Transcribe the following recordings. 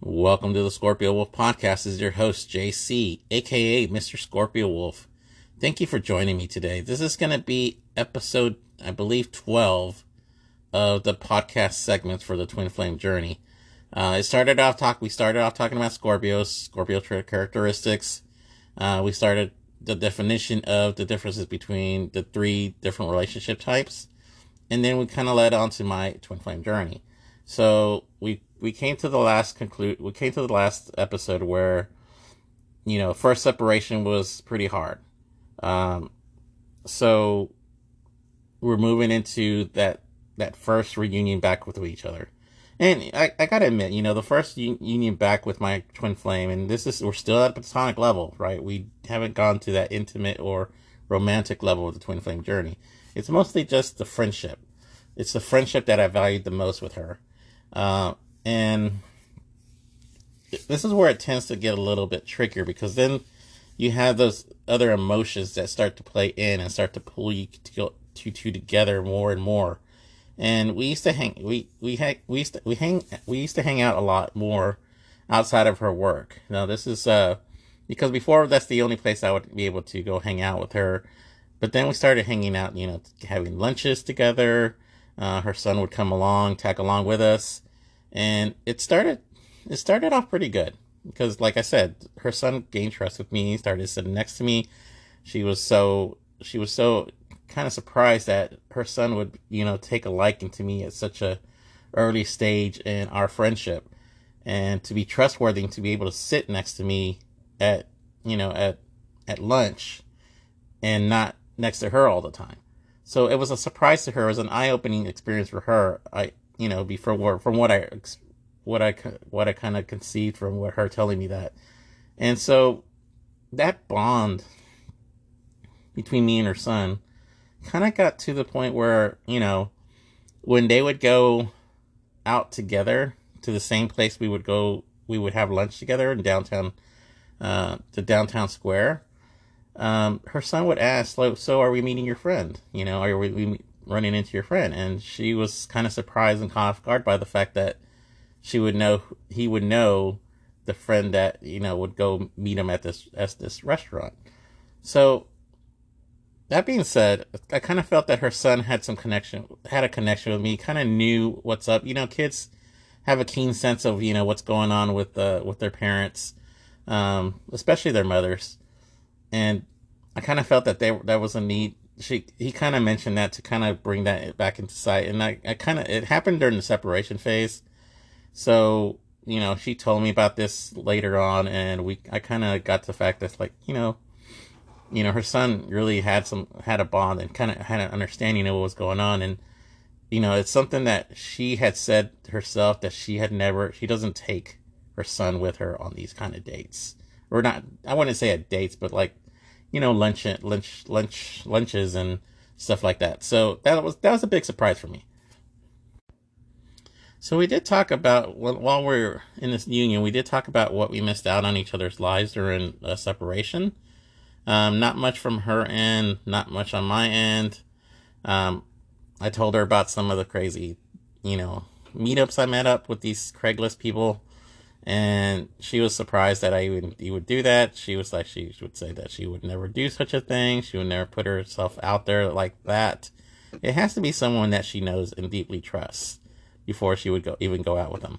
Welcome to the Scorpio Wolf Podcast. This is your host, JC, aka Mr. Scorpio Wolf. Thank you for joining me today. This is going to be episode, I believe, 12 of the podcast segments for the Twin Flame Journey. Uh, it started off talk. We started off talking about Scorpios, Scorpio characteristics. Uh, we started the definition of the differences between the three different relationship types, and then we kind of led on to my Twin Flame Journey. So we we came to the last conclude we came to the last episode where you know first separation was pretty hard. Um so we're moving into that that first reunion back with each other. And i, I gotta admit you know the first un- union back with my twin flame and this is we're still at a platonic level right? We haven't gone to that intimate or romantic level of the twin flame journey. It's mostly just the friendship. It's the friendship that i valued the most with her. Uh, and this is where it tends to get a little bit trickier because then you have those other emotions that start to play in and start to pull you to two two together more and more. And we used to hang we we hang we used to we hang we used to hang out a lot more outside of her work. Now this is uh because before that's the only place I would be able to go hang out with her. But then we started hanging out, you know, having lunches together. Uh, her son would come along, tag along with us, and it started it started off pretty good. Because like i said her son gained trust with me. Started sitting next to me. She was so she was so kind of surprised that her son would you know take a liking to me at such a early stage in our friendship. And to be trustworthy and to be able to sit next to me at you know at at lunch and not next to her all the time. So it was a surprise to her. It was an eye-opening experience for her. I you know, before from what I what I what I kind of conceived from what her telling me that, and so that bond between me and her son kind of got to the point where you know when they would go out together to the same place we would go we would have lunch together in downtown uh the downtown square um her son would ask like so are we meeting your friend? You know are we, we running into your friend. And she was kind of surprised and caught off guard by the fact that she would know he would know the friend that you know would go meet him at this at this restaurant. So that being said i kind of felt that her son had some connection had a connection with me kind of knew what's up. You know kids have a keen sense of you know what's going on with uh with their parents um especially their mothers. And i kind of felt that they that was a need she he kind of mentioned that to kind of bring that back into sight and I, I kind of it happened during the separation phase. So you know she told me about this later on and we i kind of got the fact that like you know you know her son really had some had a bond and kind of had an understanding of what was going on and you know it's something that she had said herself that she had never she doesn't take her son with her on these kind of dates. Or not i wouldn't say at dates but like you know, lunch, lunch, lunch, lunches and stuff like that. So that was that was a big surprise for me. So we did talk about while we are in this union, we did talk about what we missed out on each other's lives during a separation. Um, not much from her end, not much on my end. Um, I told her about some of the crazy, you know, meetups I met up with these Craigslist people and she was surprised that I even he would do that. She was like she would say that she would never do such a thing. She would never put herself out there like that. It has to be someone that she knows and deeply trusts before she would go even go out with them.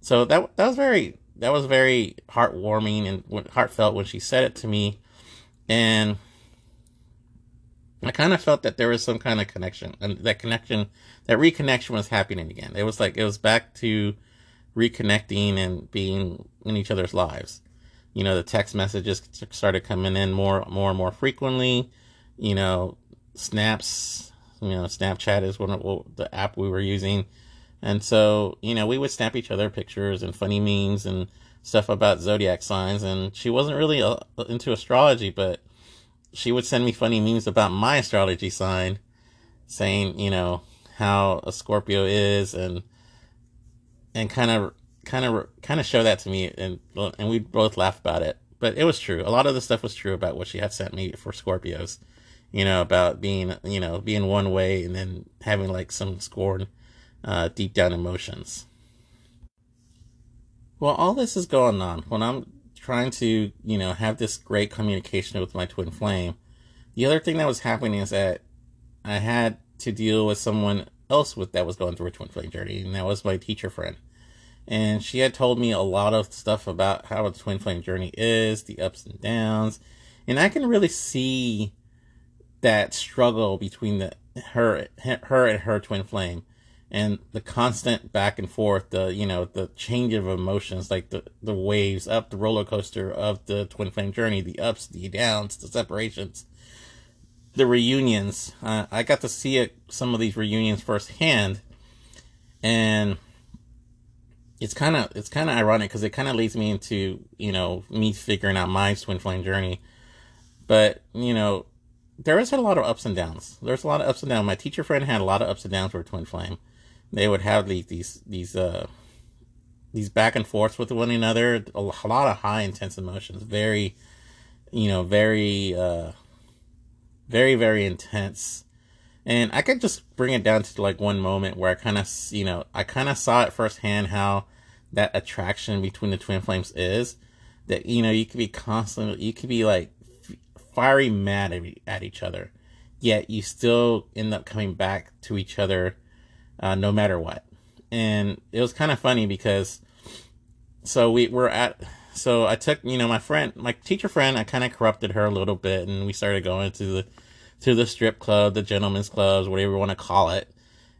So that that was very that was very heartwarming and heartfelt when she said it to me, and I kind of felt that there was some kind of connection, and that connection, that reconnection was happening again. It was like it was back to reconnecting and being in each other's lives. You know, the text messages started coming in more, more and more frequently. You know, snaps. You know, Snapchat is one of the app we were using, and so you know we would snap each other pictures and funny memes and stuff about zodiac signs. And she wasn't really uh, into astrology, but she would send me funny memes about my astrology sign, saying you know how a Scorpio is and and kind of kind of kind of show that to me and and we both laughed about it. But it was true. A lot of the stuff was true about what she had sent me for scorpios you know about being you know being one way and then having like some scorn uh, deep down emotions. Well, all this is going on when I'm trying to, you know, have this great communication with my twin flame. The other thing that was happening is that I had to deal with someone else with that was going through a twin flame journey, and that was my teacher friend. And she had told me a lot of stuff about how a twin flame journey is, the ups and downs, and I can really see that struggle between the her her and her twin flame and the constant back and forth the you know the change of emotions like the the waves up the roller coaster of the twin flame journey the ups the downs the separations the reunions. Uh, i got to see it, some of these reunions firsthand. And it's kind of it's kind of ironic because it kind of leads me into you know me figuring out my twin flame journey. But you know there is a lot of ups and downs. There's a lot of ups and downs. My teacher friend had a lot of ups and downs for twin flame. They would have these these these uh these back and forths with one another a lot of high intense emotions very you know very uh very very intense and i could just bring it down to like one moment where i kind of you know i kind of saw it firsthand how that attraction between the twin flames is that you know you could be constantly you could be like fiery mad at each other yet you still end up coming back to each other uh, no matter what. And it was kind of funny because so we were at so I took you know my friend my teacher friend I kind of corrupted her a little bit and we started going to the to the strip club the gentlemen's clubs whatever you want to call it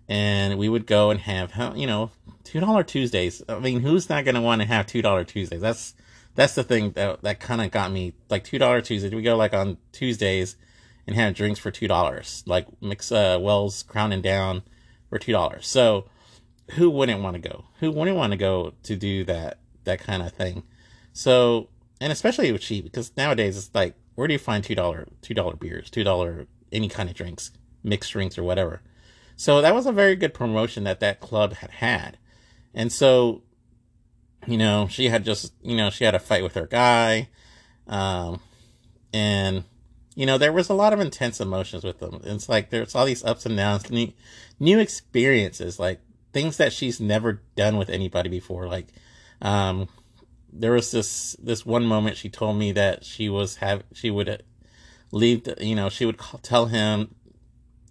and we would go and have you know two dollar Tuesdays I mean who's not gonna want to have two dollar Tuesdays that's that's the thing that that kind of got me like two dollar Tuesdays we go like on Tuesdays and have drinks for two dollars like mix uh Wells Crown and Down for two dollars. So who wouldn't want to go? Who wouldn't want to go to do that that kind of thing? So and especially with cheap because nowadays it's like where do you find two dollar two dollar beers, two dollar any kind of drinks, mixed drinks or whatever. So that was a very good promotion that that club had had, and so you know she had just you know she had a fight with her guy, um, and you know, there was a lot of intense emotions with them. It's like there's all these ups and downs, new, new experiences, like things that she's never done with anybody before. Like, um, there was this this one moment she told me that she was have she would leave, the, you know, she would call, tell him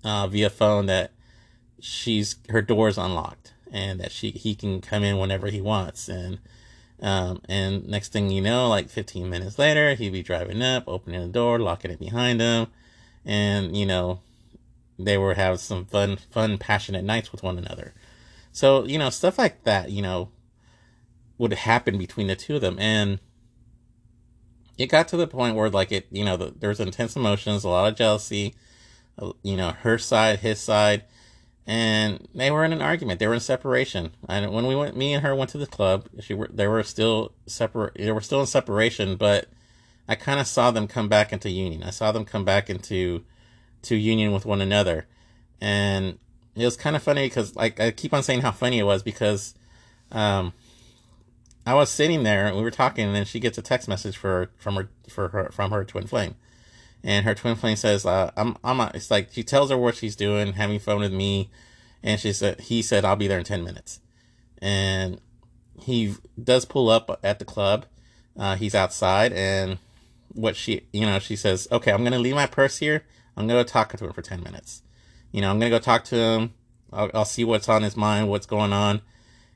uh, via phone that she's her door is unlocked and that she he can come in whenever he wants and um, and next thing you know, like 15 minutes later, he'd be driving up, opening the door, locking it behind him. And, you know, they were having some fun, fun, passionate nights with one another. So, you know, stuff like that, you know, would happen between the two of them. And it got to the point where, like, it, you know, the, there's intense emotions, a lot of jealousy, uh, you know, her side, his side and they were in an argument. They were in separation. And when we went, me and her went to the club. She were they were still separate. They were still in separation, but I kind of saw them come back into union. I saw them come back into to union with one another, and it was kind of funny because like I keep on saying how funny it was because, um, I was sitting there and we were talking, and then she gets a text message for from her for her from her twin flame and her twin flame says, uh, "I'm, I'm." A, it's like she tells her what she's doing, having fun with me, and she said, "He said I'll be there in ten minutes," and he does pull up at the club. Uh, he's outside, and what she, you know, she says, "Okay, I'm gonna leave my purse here. I'm gonna go talk to him for ten minutes. You know, I'm gonna go talk to him. I'll, I'll see what's on his mind, what's going on,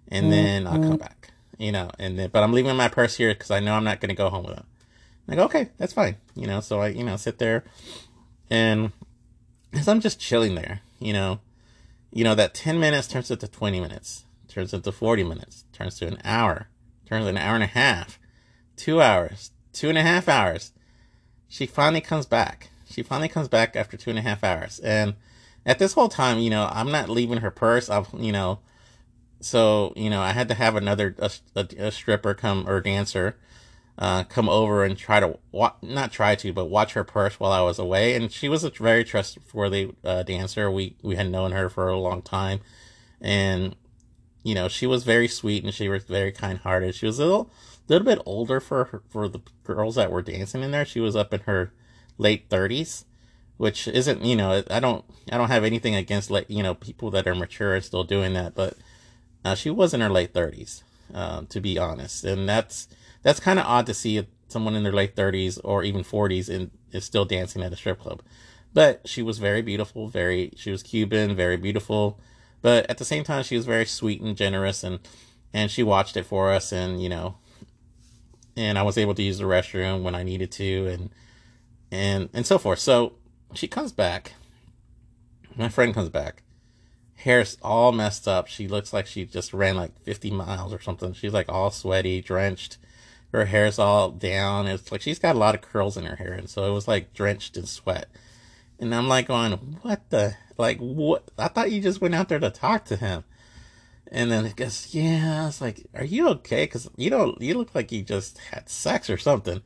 and mm-hmm. then I'll come back. You know, and then, but I'm leaving my purse here because I know I'm not gonna go home with him." I go, okay, that's fine. You know, so I, you know, sit there and as I'm just chilling there, you know, you know, that 10 minutes turns into 20 minutes, turns into 40 minutes, turns to an hour, turns an hour and a half, two hours, two and a half hours. She finally comes back. She finally comes back after two and a half hours. And at this whole time, you know, I'm not leaving her purse. I've, you know, so, you know, I had to have another, a, a, stripper come or dancer uh, come over and try to wa- not try to, but watch her purse while I was away. And she was a very trustworthy uh, dancer. We we had known her for a long time, and you know she was very sweet and she was very kind hearted. She was a little little bit older for her, for the girls that were dancing in there. She was up in her late thirties, which isn't you know I don't I don't have anything against like you know people that are mature and still doing that, but uh, she was in her late thirties. uh, to be honest. And that's that's kind of odd to see someone in their late 30s or even 40s and is still dancing at a strip club. But she was very beautiful, very she was Cuban, very beautiful. But at the same time, she was very sweet and generous, and and she watched it for us, and you know, and I was able to use the restroom when I needed to, and and and so forth. So she comes back. My friend comes back. Hair's all messed up. She looks like she just ran like 50 miles or something. She's like all sweaty, drenched. Her hair's all down. It's like she's got a lot of curls in her hair, and so it was like drenched in sweat. And I'm like going, what the like what? I thought you just went out there to talk to him. And then it goes, yeah. I was like, are you okay? Because you don't, you look like you just had sex or something.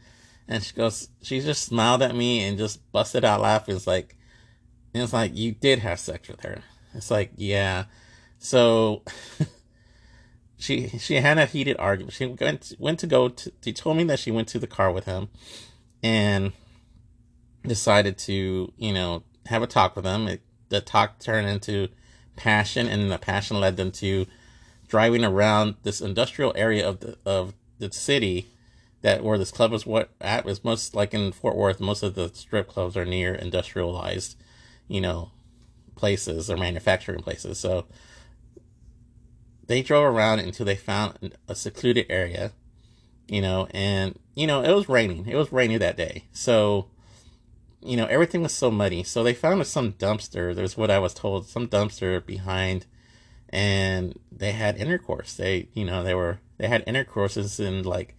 And she goes, she just smiled at me and just busted out laughing. It's like, it's like you did have sex with her. It's like, yeah. So she she had a heated argument. She went went to go. To, she told me that she went to the car with him, and decided to you know have a talk with him. It, the talk turned into passion, and the passion led them to driving around this industrial area of the of the city that where this club was what at was most like in Fort Worth, most of the strip clubs are near industrialized, you know, places or manufacturing places. So they drove around until they found a secluded area, you know, and you know, it was raining. It was rainy that day. So you know, everything was so muddy. So they found some dumpster. There's what I was told, some dumpster behind and they had intercourse. They, you know, they were they had intercourses in like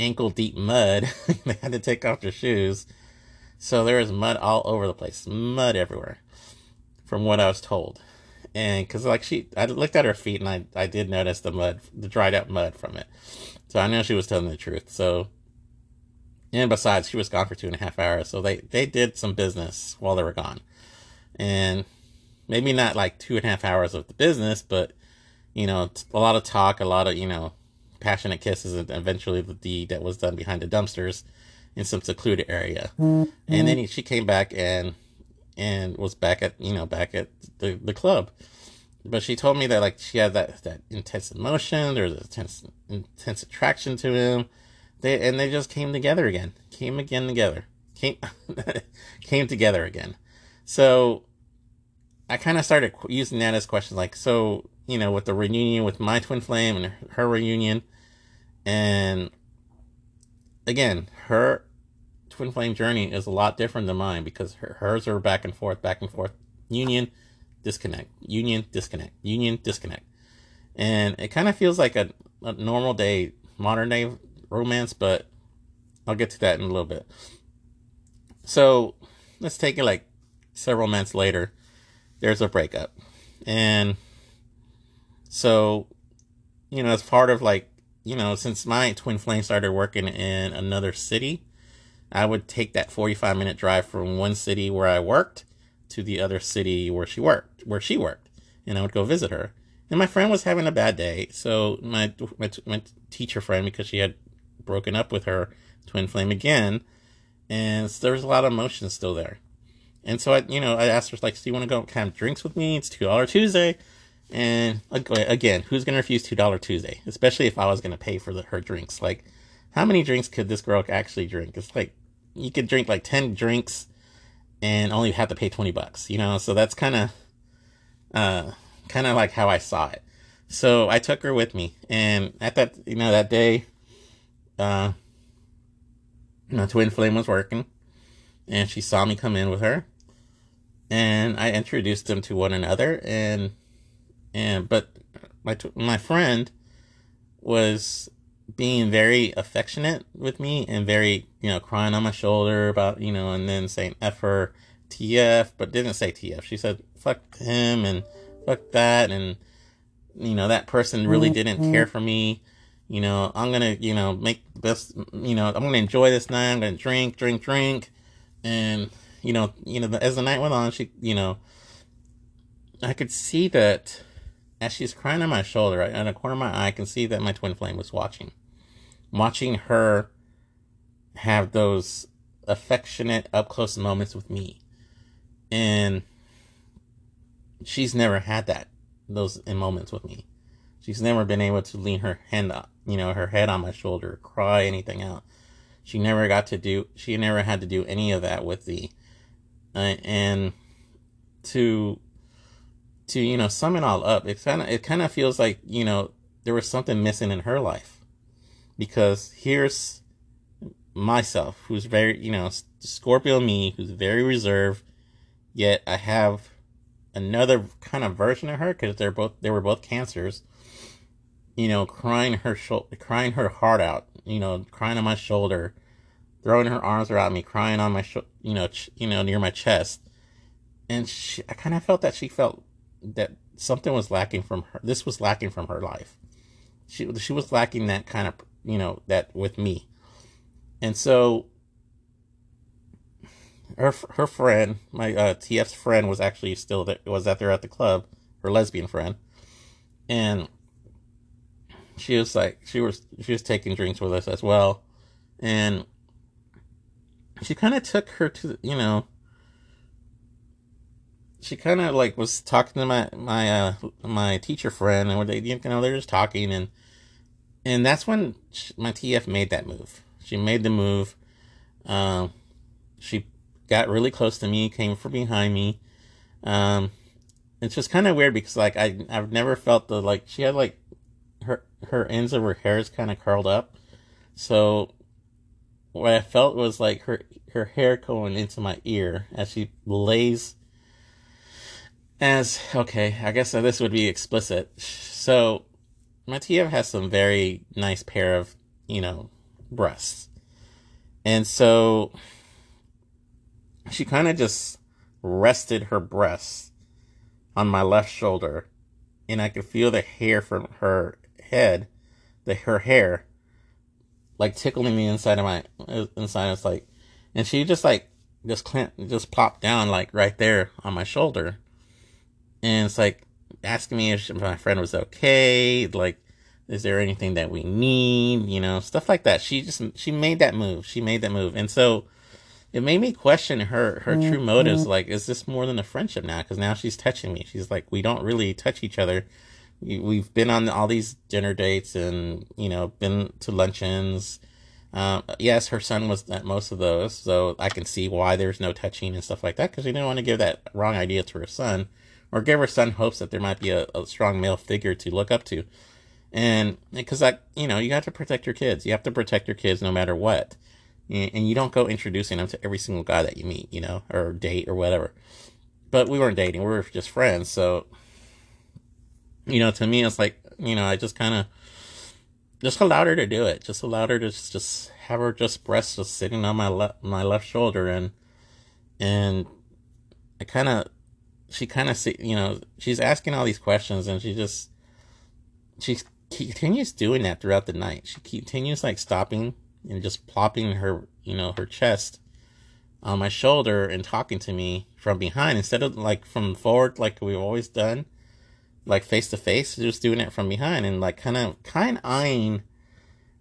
ankle deep mud. they had to take off their shoes. So there was mud all over the place, mud everywhere, from what I was told. And because like she, I looked at her feet and I, I did notice the mud, the dried up mud from it. So I know she was telling the truth. So, and besides, she was gone for two and a half hours. So they, they did some business while they were gone. And maybe not like two and a half hours of the business, but, you know, a lot of talk, a lot of, you know, passionate kisses and eventually the deed that was done behind the dumpsters in some secluded area. Mm-hmm. And then he, she came back and and was back at you know back at the, the club. But she told me that like she had that that intense emotion, there was intense intense attraction to him. They and they just came together again. Came again together. Came came together again. So I kind of started using that as questions like so you know with the reunion with my twin flame and her reunion and again, her twin flame journey is a lot different than mine because her, hers are back and forth, back and forth, union, disconnect, union, disconnect, union, disconnect. And it kind of feels like a, a normal day, modern day romance, but I'll get to that in a little bit. So let's take it like several months later. There's a breakup. And so, you know, as part of like you know, since my twin flame started working in another city, I would take that 45 minute drive from one city where I worked to the other city where she worked, where she worked, and I would go visit her. And my friend was having a bad day, so my my, my teacher friend, because she had broken up with her twin flame again, and so there was a lot of emotion still there. And so I, you know, I asked her like, "Do you want to go have drinks with me? It's two dollar Tuesday." And again, who's to refuse $2 Tuesday? Especially if I was to pay for the, her drinks. Like, how many drinks could this girl actually drink? It's like, you could drink like 10 drinks and only have to pay 20 bucks, you know? So that's kind of, uh, kind of like how I saw it. So I took her with me. And at that, you know, that day, uh, my twin flame was working and she saw me come in with her and I introduced them to one another and and but my my friend was being very affectionate with me and very you know crying on my shoulder about you know and then saying f her tf but didn't say tf she said fuck him and fuck that. And you know that person really mm-hmm. didn't care for me. You know i'm gonna you know make the best you know i'm gonna enjoy this night. I'm gonna drink drink drink. And you know you know as the night went on she you know i could see that as she's crying on my shoulder, right, in the corner of my eye, I can see that my twin flame was watching. Watching her have those affectionate, up close moments with me. And she's never had that, those moments with me. She's never been able to lean her hand, you know, her head on my shoulder, cry anything out. She never got to do. She never had to do any of that with the, uh, and to, to you know, sum it all up, it kind of it kind of feels like you know there was something missing in her life, because here's myself, who's very you know Scorpio me, who's very reserved, yet I have another kind of version of her because they're both they were both cancers. You know, crying her sho- crying her heart out, you know, crying on my shoulder, throwing her arms around me, crying on my, sh- you know, ch- you know, near my chest, and she, I kind of felt that she felt that something was lacking from her. This was lacking from her life. She she was lacking that kind of, you know, that with me, and so her her friend, my uh, TF's friend, was actually still there, was out there at the club, her lesbian friend, and she was like she was she was taking drinks with us as well, and she kind of took her to you know. She kind of like was talking to my my uh my teacher friend, and they you know they're just talking, and and that's when she, my TF made that move. She made the move. Um, she got really close to me, came from behind me. Um, it's just kind of weird because like I I've never felt the like she had like her her ends of her hair is kind of curled up. So what I felt was like her her hair going into my ear as she lays as okay, I guess this would be explicit. So TF has some very nice pair of, you know, breasts. And so she kind of just rested her breasts on my left shoulder and I could feel the hair from her head, the her hair, like tickling the inside of my uh, inside. It's like, and she just like just clamp, just plopped down like right there on my shoulder, and it's like asking me if my friend was okay, like. Is there anything that we need? You know, stuff like that. She just, she made that move. She made that move. And so, it made me question her her true mm-hmm. motives like is this more than a friendship now because now she's touching me she's like we don't really touch each other we've been on all these dinner dates and you know been to luncheons um, yes her son was at most of those so i can see why there's no touching and stuff like that because she didn't want to give that wrong idea to her son or give her son hopes that there might be a, a strong male figure to look up to. And because like you know you have to protect your kids. You have to protect your kids no matter what. And you don't go introducing them to every single guy that you meet you know or date or whatever. But we weren't dating. We were just friends. So you know, to me, it's like, you know, I just kind of just allowed her to do it. Just allowed her to just, just have her just breast just sitting on my left, my left shoulder. And, and I kind of, she kind of see, you know, she's asking all these questions and she just, she continues doing that throughout the night. She continues like stopping and just plopping her, you know, her chest on my shoulder and talking to me from behind instead of like from forward like we've always done like face to face, just doing it from behind and like kind of kind of eyeing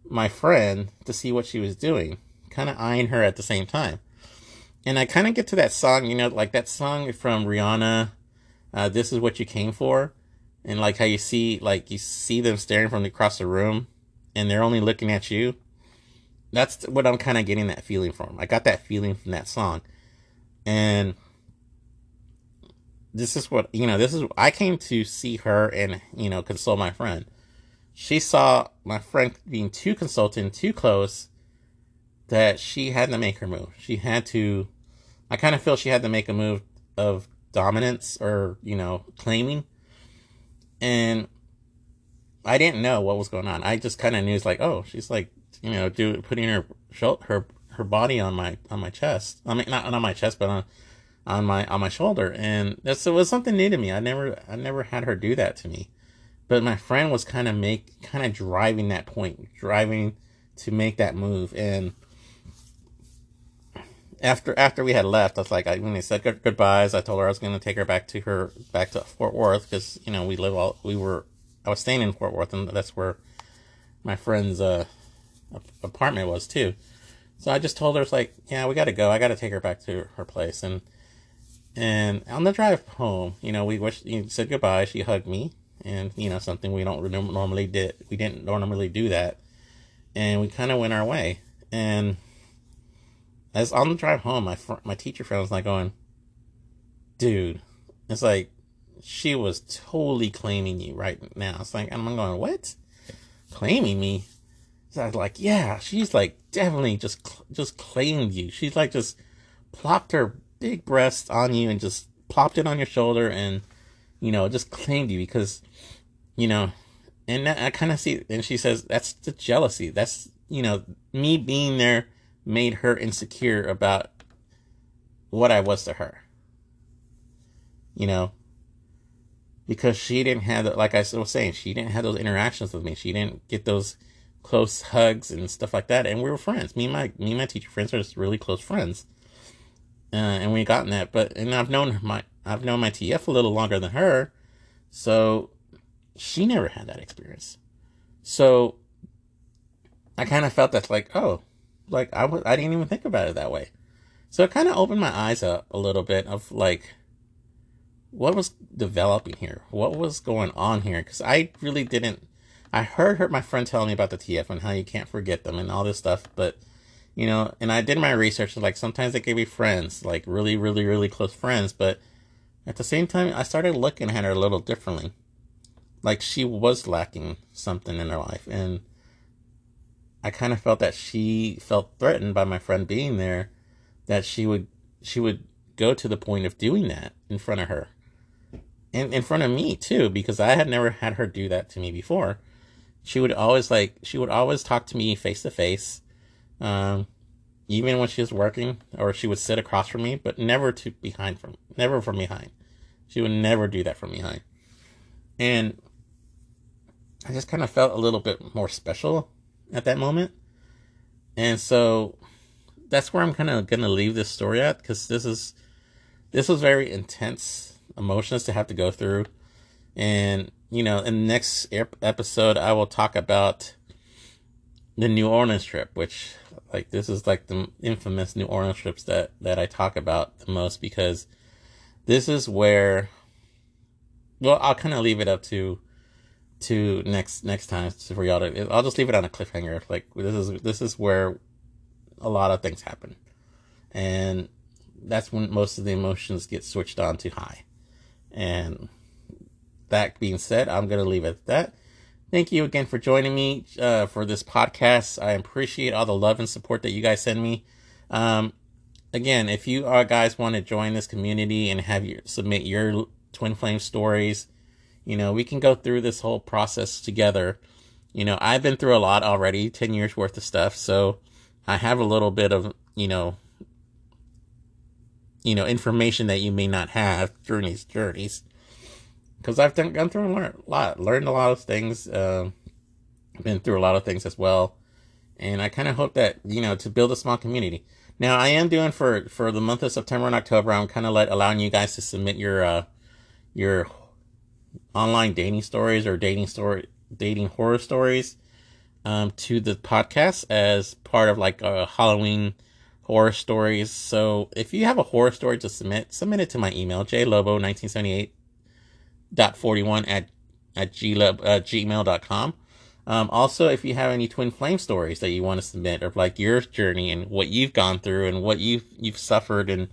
my friend to see what she was doing, kind of eyeing her at the same time. And I kind of get to that song, you know, like that song from Rihanna, uh, "This Is What You Came For," and like how you see, like you see them staring from across the room, and they're only looking at you. That's what I'm kind of getting that feeling from. I got that feeling from that song, and this is what you know this is i came to see her and you know console my friend she saw my friend being too consultant too close that she had to make her move she had to i kind of feel she had to make a move of dominance or you know claiming. And i didn't know what was going on. I just kind of knew it's like oh she's like you know do putting her her her body on my on my chest. I mean not on my chest but on on my on my shoulder, and this it was something new to me. I never I never had her do that to me, but my friend was kind of make kind of driving that point, driving to make that move, and after after we had left, I was like, I, when they said good, goodbyes, I told her I was going to take her back to her back to Fort Worth because you know we live all we were I was staying in Fort Worth and that's where my friend's uh, apartment was too. So I just told her it's like, yeah, we got to go. I got to take her back to her place and and on the drive home, you know, we wished, you said goodbye. She hugged me, and you know something we don't normally did. We didn't normally do that, and we kind of went our way. And as on the drive home, my fr- my teacher friend was like going, "Dude, it's like she was totally claiming you right now." It's like I'm going, "What? Claiming me?" So I was like, "Yeah, she's like definitely just just claimed you. She's like just plopped her big breast on you and just plopped it on your shoulder and you know just claimed you because you know." And I kind of see, and she says that's the jealousy. That's you know me being there made her insecure about what I was to her. You know, because she didn't have, like I was saying, she didn't have those interactions with me. She didn't get those close hugs and stuff like that. And we were friends. Me and my me and my teacher friends are just really close friends. Uh, and we gotten that, but and I've known my I've known my TF a little longer than her, so she never had that experience. So I kind of felt that's like, oh, like I was I didn't even think about it that way. So it kind of opened my eyes up a little bit of like what was developing here, what was going on here, because I really didn't. I heard her, my friend telling me about the TF and how you can't forget them and all this stuff, but you know, and I did my research. Like sometimes they can be friends, like really, really, really close friends, but at the same time, I started looking at her a little differently. Like she was lacking something in her life, and I kind of felt that she felt threatened by my friend being there, that she would she would go to the point of doing that in front of her. And in front of me too, because I had never had her do that to me before. She would always like she would always talk to me face to face. Even when she was working, or she would sit across from me, but never to behind from never from behind. She would never do that from behind. And I just kind of felt a little bit more special at that moment. And so that's where I'm kind of going to leave this story at because this is this was very intense emotions to have to go through. And you know, in the next episode I will talk about the New Orleans trip, which like this is like the infamous New Orleans trips that that I talk about the most because this is where well, I'll kind of leave it up to to next next time for y'all to. I'll just leave it on a cliffhanger. Like this is this is where a lot of things happen, and that's when most of the emotions get switched on to high. And that being said, I'm gonna leave it at that. Thank you again for joining me uh, for this podcast. I appreciate all the love and support that you guys send me. Um, again, if you are guys want to join this community and have you submit your twin flame stories you know, we can go through this whole process together. You know, I've been through a lot already, 10 years worth of stuff. So I have a little bit of, you know, you know, information that you may not have during these journeys. Because I've done, gone through a lot, learned a lot of things, uh, been through a lot of things as well. And I kind of hope that, you know, to build a small community. Now I am doing for, for the month of September and October, I'm kind of like allowing you guys to submit your, uh, your online dating stories or dating story dating horror stories um, to the podcast as part of like a Halloween horror stories. So if you have a horror story to submit, submit it to my email, jlobo1978.41 at, at glub, uh, gmail.com. Um, also, if you have any twin flame stories that you want to submit of like your journey and what you've gone through and what you've, you've suffered and,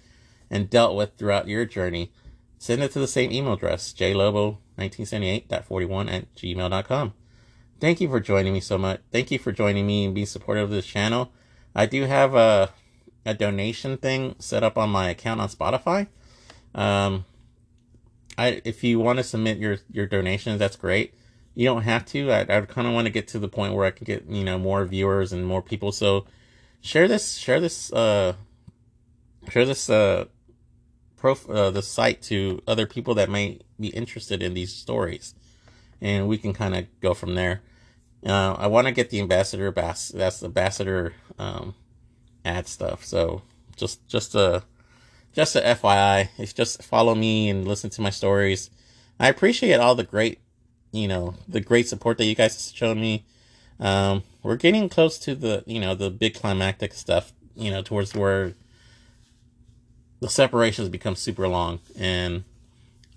and dealt with throughout your journey, send it to the same email address, jlobo1978.41 at gmail.com. Thank you for joining me so much. Thank you for joining me and being supportive of this channel. I do have a, a donation thing set up on my account on Spotify. Um, I, if you want to submit your, your donations, that's great. You don't have to. I, I kind of want to get to the point where I can get, you know, more viewers and more people. So share this, share this, uh, share this, uh, prof- uh, the site to other people that may be interested in these stories, and we can kind of go from there. Uh, I want to get the ambassador bass that's the ambassador um, ad stuff. So just just a just a FYI, if just follow me and listen to my stories. I appreciate all the great, you know, the great support that you guys have shown me. Um, we're getting close to the, you know, the big climactic stuff, you know, towards where the separations become super long and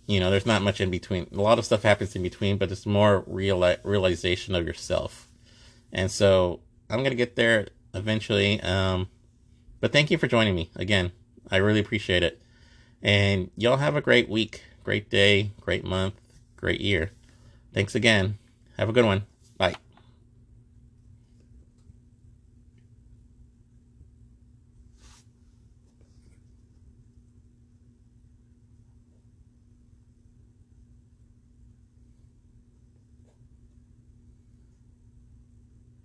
you know, there's not much in between. A lot of stuff happens in between, but it's more real realization of yourself. And so I'm going to get there eventually. Um, but thank you for joining me again. I really appreciate it. And y'all have a great week, great day, great month, great year. Thanks again. Have a good one.